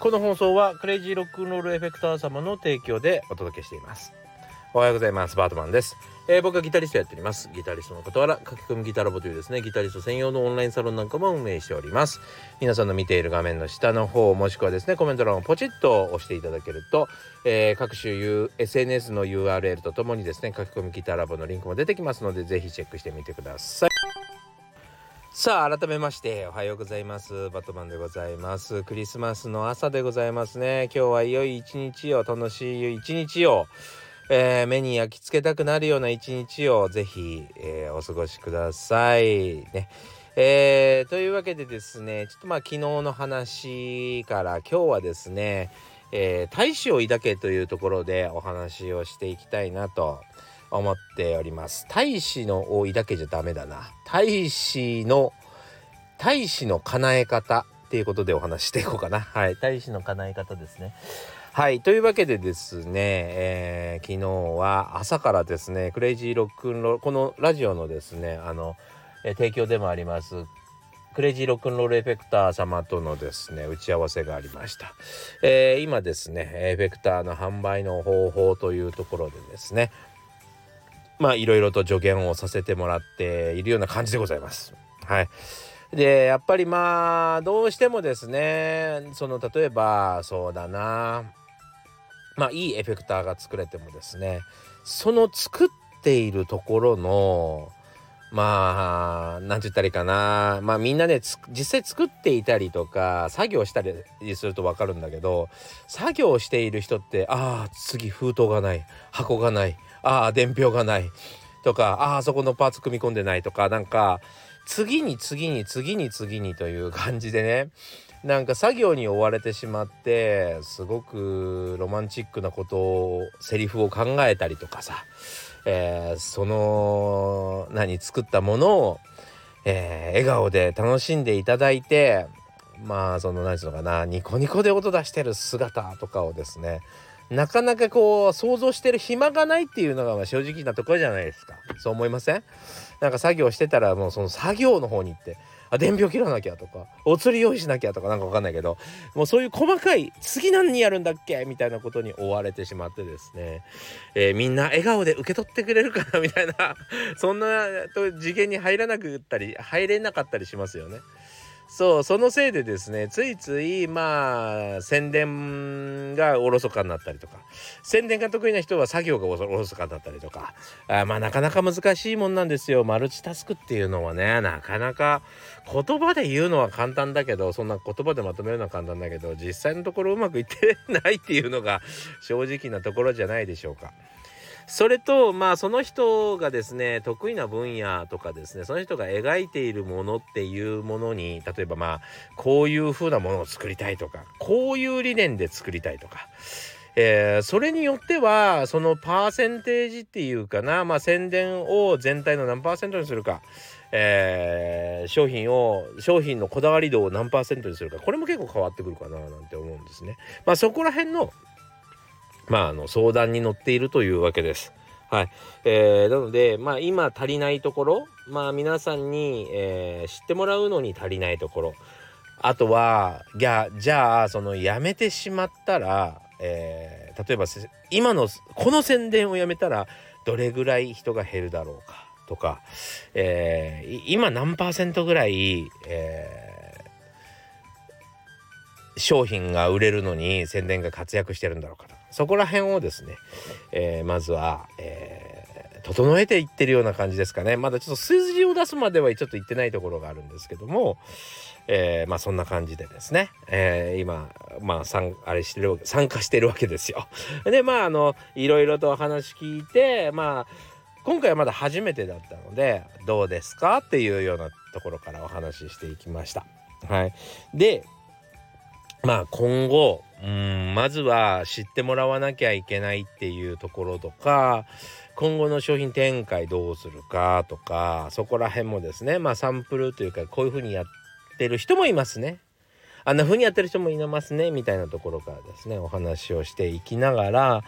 この放送はクレイジーロックンロールエフェクター様の提供でお届けしています。おはようございます。バートマンです、えー、僕はギタリストやっております。ギタリストの傍ら書き込みギタラボというですねギタリスト専用のオンラインサロンなんかも運営しております。皆さんの見ている画面の下の方もしくはですねコメント欄をポチッと押していただけると、えー、各種 SNS の URL とともにですね書き込みギタラボのリンクも出てきますのでぜひチェックしてみてください。さあ改めましておはようございます。バットマンでございます。クリスマスの朝でございますね。今日は良い一日を楽しい一日をえー、目に焼き付けたくなるような一日をぜひ、えー、お過ごしください。ね。えー、というわけでですねちょっとまあ昨日の話から今日はですね、えー、大使を抱けというところでお話をしていきたいなと思っております。大使のを抱けじゃダメだな。大使の大使の叶え方っていうことでお話していこうかな。はい、大使の叶え方ですね。はいというわけでですね、えー、昨日は朝からですねクレイジーロックンロールこのラジオのですねあの、えー、提供でもありますクレイジーロックンロールエフェクター様とのですね打ち合わせがありました、えー、今ですねエフェクターの販売の方法というところでですねまあいろいろと助言をさせてもらっているような感じでございます。はい。でやっぱりまあどうしてもですねその例えばそうだな。まあいいエフェクターが作れてもですねその作っているところのまあ何て言ったらいいかな。まあみんなね実際作っていたりとか作業したりすると分かるんだけど作業している人ってああ次封筒がない箱がないああ伝票がない。とかああそこのパーツ組み込んでないとかなんか次に次に次に次にという感じでね。なんか作業に追われてしまってすごくロマンチックなことをセリフを考えたりとかさ、えー、その何作ったものを、えー、笑顔で楽しんでいただいてまあその何て言うのかなニコニコで音出してる姿とかをですねなかなかこう想像してる暇がないっていうのが正直なところじゃないですか。そう思いません？なんか作業してたらもうその作業の方に行ってあ伝票切らなきゃとかお釣り用意しなきゃとかなんかわかんないけどもうそういう細かい次何やるんだっけ？みたいなことに追われてしまってですね、えー、みんな笑顔で受け取ってくれるかな？みたいなそんな次元に入らなくったり入れなかったりしますよね。そうそのせいでですねついついまあ宣伝がおろそかになったりとか宣伝が得意な人は作業がおろそかになったりとかあまあなかなか難しいもんなんですよマルチタスクっていうのはねなかなか言葉で言うのは簡単だけどそんな言葉でまとめるのは簡単だけど実際のところうまくいってないっていうのが正直なところじゃないでしょうか。それとまあその人がですね得意な分野とかですねその人が描いているものっていうものに例えばまあこういう風なものを作りたいとかこういう理念で作りたいとか。えー、それによってはそのパーセンテージっていうかな、まあ、宣伝を全体の何パーセントにするか、えー、商品を商品のこだわり度を何パーセントにするかこれも結構変わってくるかななんて思うんですね。まあ、そこら辺のまあ、あの相談に乗っているというわけです。はい。えー、なので、まあ今足りないところ、まあ皆さんに、えー、知ってもらうのに足りないところ、あとは、じゃあ、じゃあ、そのやめてしまったら、えー、例えば今のこの宣伝をやめたらどれぐらい人が減るだろうかとか、えー、今何パーセントぐらい、えー、商品が売れるのに宣伝が活躍してるんだろうかとそこら辺をですね、えー、まずは、えー、整えていってるような感じですかね。まだちょっと数字を出すまではちょっと言ってないところがあるんですけども、えー、まあそんな感じでですね、えー、今まあ参あれしてる参加してるわけですよ。でまああのいろいろと話聞いてまあ今回はまだ初めてだったのでどうですか？っていうようなところからお話ししていきました。はい、でまあ今後うんまずは知ってもらわなきゃいけないっていうところとか今後の商品展開どうするかとかそこら辺もですねまあサンプルというかこういうふうにやってる人もいますねあんな風にやってる人もいますねみたいなところからですねお話をしていきながら、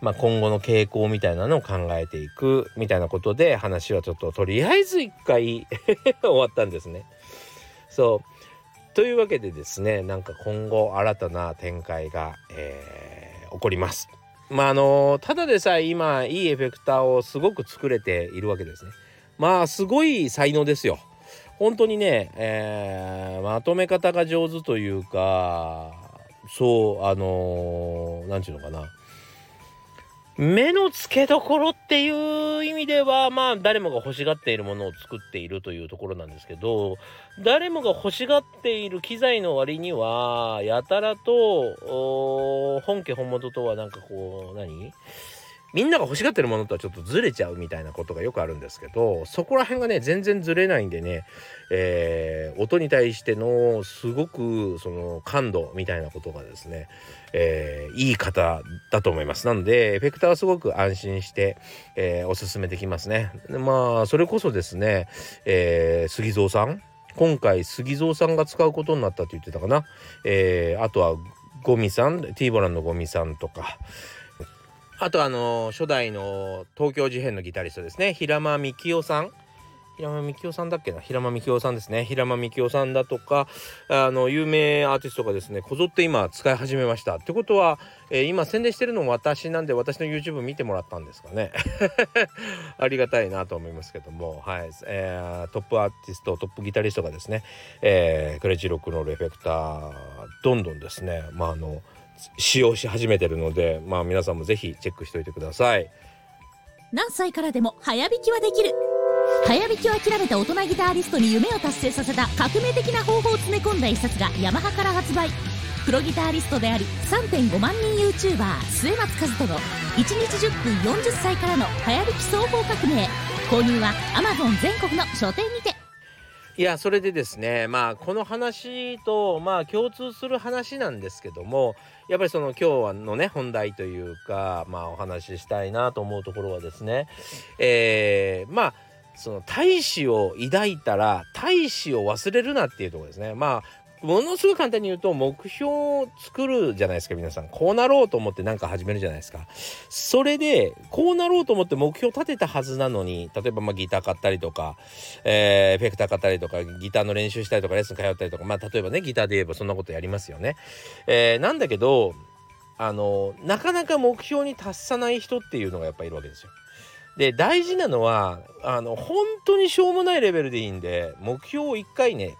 まあ、今後の傾向みたいなのを考えていくみたいなことで話はちょっととりあえず一回 終わったんですね。そうというわけでですねなんか今後新たな展開が、えー、起こります。まああのただでさえ今いいエフェクターをすごく作れているわけですね。まあすごい才能ですよ。本当にね、えー、まとめ方が上手というかそうあの何、ー、て言うのかな目の付けどころっていう意味ではまあ誰もが欲しがっているものを作っているというところなんですけど誰もが欲しがっている機材の割にはやたらと本家本元とはなんかこう何？みんなが欲しがってるものとはちょっとずれちゃうみたいなことがよくあるんですけどそこら辺がね全然ずれないんでね、えー、音に対してのすごくその感度みたいなことがですね、えー、いい方だと思います。なのでエフェクターはすごく安心して、えー、おすすめできますね。まあそれこそですね、えー杉蔵さん。今回杉蔵さんが使うことになったと言ってたかな、えあとはゴミさんティーボランのゴミさんとか。あとあの初代の東京事変のギタリストですね。平間幹夫さん。平間幹夫さんだっけな？平間幹夫さんですね。平間幹夫さんだとかあの有名アーティストがですねこぞって今使い始めました。ってことは、えー、今宣伝してるのも私なんで私の YouTube 見てもらったんですかね。ありがたいなと思いますけども。はい、えー、トップアーティストトップギタリストがですね、えー、クレジロックのエフェクターどんどんですね。まああの使用し始めてるのでまあ皆さんもぜひチェックしておいてください。何歳からでも早弾きはできる。早弾きを諦めた大人ギタリストに夢を達成させた革命的な方法を詰め込んだ一冊がヤマハから発売。プロギタリストであり3.5万人 YouTuber 末松和人の1日10分40歳からの早弾き双方革命。購入は Amazon 全国の書店にて。いやそれでですねまあこの話とまあ共通する話なんですけどもやっぱりその今日のね本題というかまあお話ししたいなと思うところはですねえー、まあその大志を抱いたら大志を忘れるなっていうところですね。まあものすごい簡単に言うと目標を作るじゃないですか皆さん。こうなろうと思って何か始めるじゃないですか。それでこうなろうと思って目標を立てたはずなのに例えばまあギター買ったりとか、えー、エフェクター買ったりとかギターの練習したりとかレッスン通ったりとかまあ例えばねギターで言えばそんなことやりますよね、えー、なんだけどあのなかなか目標に達さない人っていうのがやっぱいるわけですよ。で大事なのはあの本当にしょうもないレベルでいいんで目標を一回ね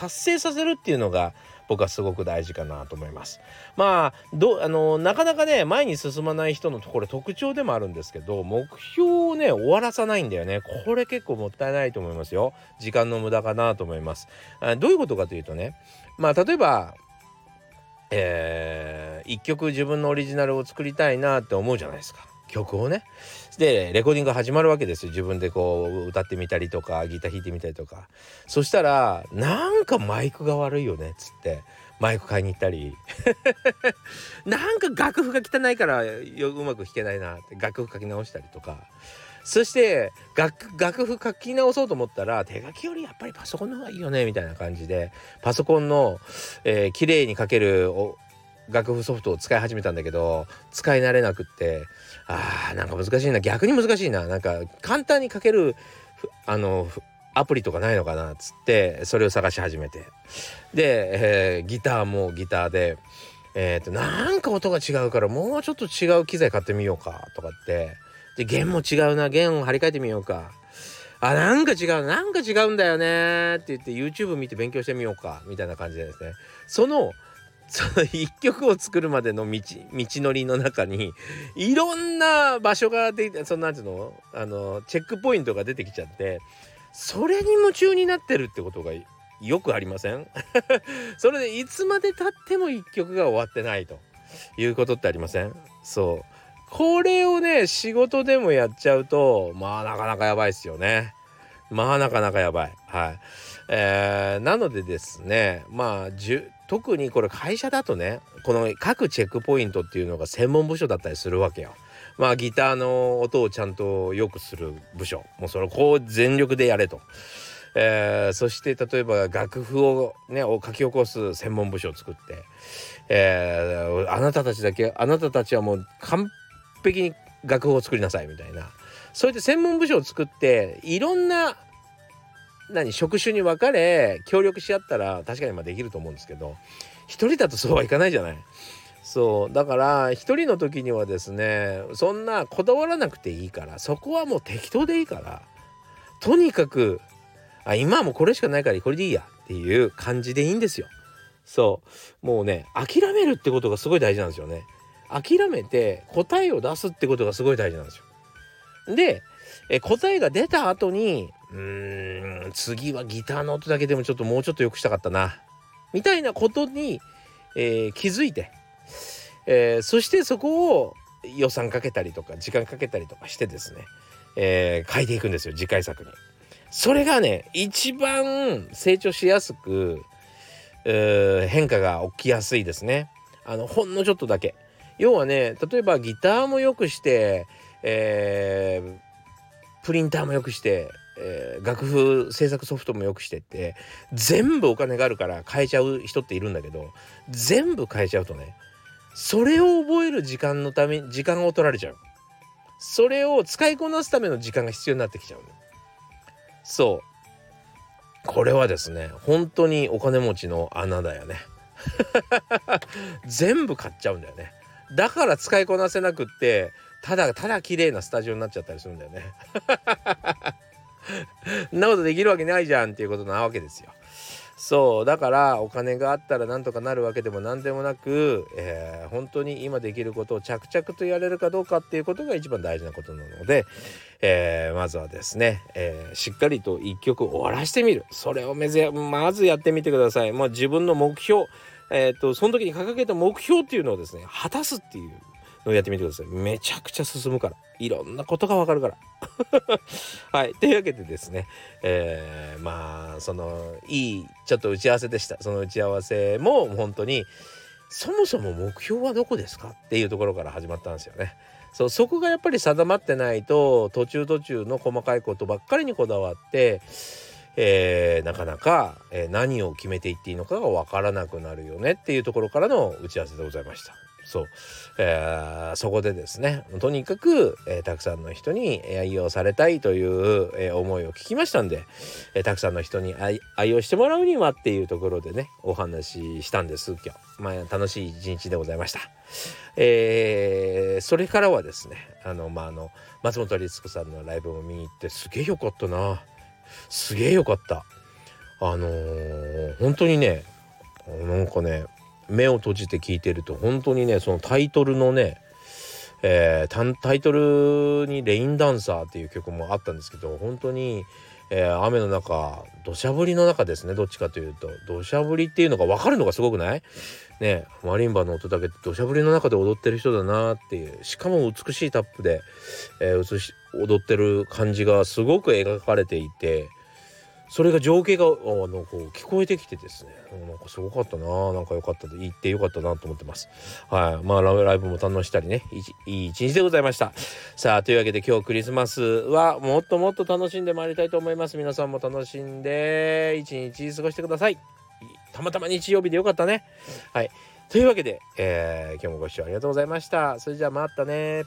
達成させるっていうのが僕はすごく大事かなと思います。まあどあのなかなかね前に進まない人のこれ特徴でもあるんですけど目標をね終わらさないんだよね。これ結構もったいないと思いますよ。時間の無駄かなと思います。あどういうことかというとねまあ例えばえー、一曲自分のオリジナルを作りたいなって思うじゃないですか。曲をね。でレコーディング始まるわけですよ。自分でこう歌ってみたりとかギター弾いてみたりとか。そしたらなんかマイクが悪いよねっつって。マイク買いに行ったり。なんか楽譜が汚いからうまく弾けないなって楽譜書き直したりとか。そして楽楽譜書き直そうと思ったら手書きよりやっぱりパソコンの方がいいよねみたいな感じでパソコンの、えー、綺麗に書ける楽譜ソフトを使い始めたんだけど使い慣れなくってあーなんか難しいな。逆に難しいな。なんか簡単に書けるあのアプリとかないのかな。っつってそれを探し始めて。で、えー、ギターもギターでえーと、なんか音が違うからもうちょっと違う機材買ってみようか。とかって。で弦も違うな。弦を張り替えてみようか。あなんか違う。なんか違うんだよね。って言って YouTube 見て勉強してみようか。みたいな感じでですね。そのその一曲を作るまでの道道のりの中にいろんな場所が出てそのなんていうの？あのチェックポイントが出てきちゃってそれに夢中になってるってことがよくありません？それでいつまでたっても一曲が終わってないということってありません？そう。これをね仕事でもやっちゃうとまあなかなかやばいっすよね。まあなかなかやばい。はい。えー、なのでですねまあ特にこれ会社だとねこの各チェックポイントっていうのが専門部署だったりするわけよ。まあギターの音をちゃんと良くする部署もうそれをこう全力でやれと。えー、そして例えば楽譜をねを書き起こす専門部署を作って、えー、あなたたちだけあなたたちはもう完璧に楽譜を作りなさいみたいなそうやって専門部署を作っていろんな何職種に分かれ協力し合ったら確かにまあできると思うんですけど一人だとそうはいかないじゃない。そうだから一人の時にはですねそんなこだわらなくていいからそこはもう適当でいいからとにかくあ今はもうこれしかないからこれでいいやっていう感じでいいんですよ。そうもうね諦めるってことがすごい大事なんですよね。諦めて答えを出すってことがすごい大事なんですよ。でえ答えが出た後にうーん次はギターの音だけでもちょっともうちょっと良くしたかったなみたいなことに、えー気づいて、えーそしてそこを予算かけたりとか時間かけたりとかしてですね、えー変えていくんですよ次回作に。それがね一番成長しやすく、変化が起きやすいですね。あのほんのちょっとだけ。要はね例えばギターも良くして、えープリンターも良くして、えー楽譜制作ソフトも良くしてって全部お金があるから変えちゃう人っているんだけど全部変えちゃうとねそれを覚える時間のために時間を取られちゃう。それを使いこなすための時間が必要になってきちゃうそう。これはですね本当にお金持ちの穴だよね。全部買っちゃうんだよね。だから使いこなせなくってただただ綺麗なスタジオになっちゃったりするんだよね。そんなことできるわけないじゃんっていうことなわけですよそうだからお金があったらなんとかなるわけでも何でもなく、えー本当に今できることを着々とやれるかどうかっていうことが一番大事なことなので、えーまずはですね、えーしっかりと一曲終わらしてみるそれをめずまずやってみてください。まあ、自分の目標えー、とその時に掲げた目標っていうのをですね果たすっていうのやってみてください。めちゃくちゃ進むから。いろんなことがわかるから。はい。というわけでですねえーまあそのいいちょっと打ち合わせでした。その打ち合わせも本当にそもそも目標はどこですかっていうところから始まったんですよね。そうそこがやっぱり定まってないと途中途中の細かいことばっかりにこだわってえーなかなか、えー何を決めていっていいのかがわからなくなるよねっていうところからの打ち合わせでございました。そう、えーそこでですねとにかく、えーたくさんの人に愛用されたいという、えー思いを聞きましたんで、えーたくさんの人に愛愛用してもらうにはっていうところでねお話ししたんです今日、まあ、楽しい一日でございました。えーそれからはですねあの、まあ、あの松本律子さんのライブも見に行ってすげえよかったな。すげえよかったあのー本当にねなんかね目を閉じて聞いてると本当にねそのタイトルのねえータイトルに「レインダンサー」っていう曲もあったんですけど本当に、えー雨の中土砂降りの中ですねどっちかというと。土砂降りっていうのが分かるのがすごくない？ねマリンバの音だけ土砂降りの中で踊ってる人だなっていう。しかも美しいタップで、えー踊ってる感じがすごく描かれていてそれが情景があのこう聞こえてきてですね。なんかすごかったな。なんか良かったで行って良かったなと思ってます。はい。まあライブライブも堪能したりね。いいいい一日でございました。さあというわけで今日クリスマスはもっともっと楽しんでまいりたいと思います。皆さんも楽しんで一日過ごしてください。たまたま日曜日でよかったね。はい。というわけで、えー今日もご視聴ありがとうございました。それじゃあまたね。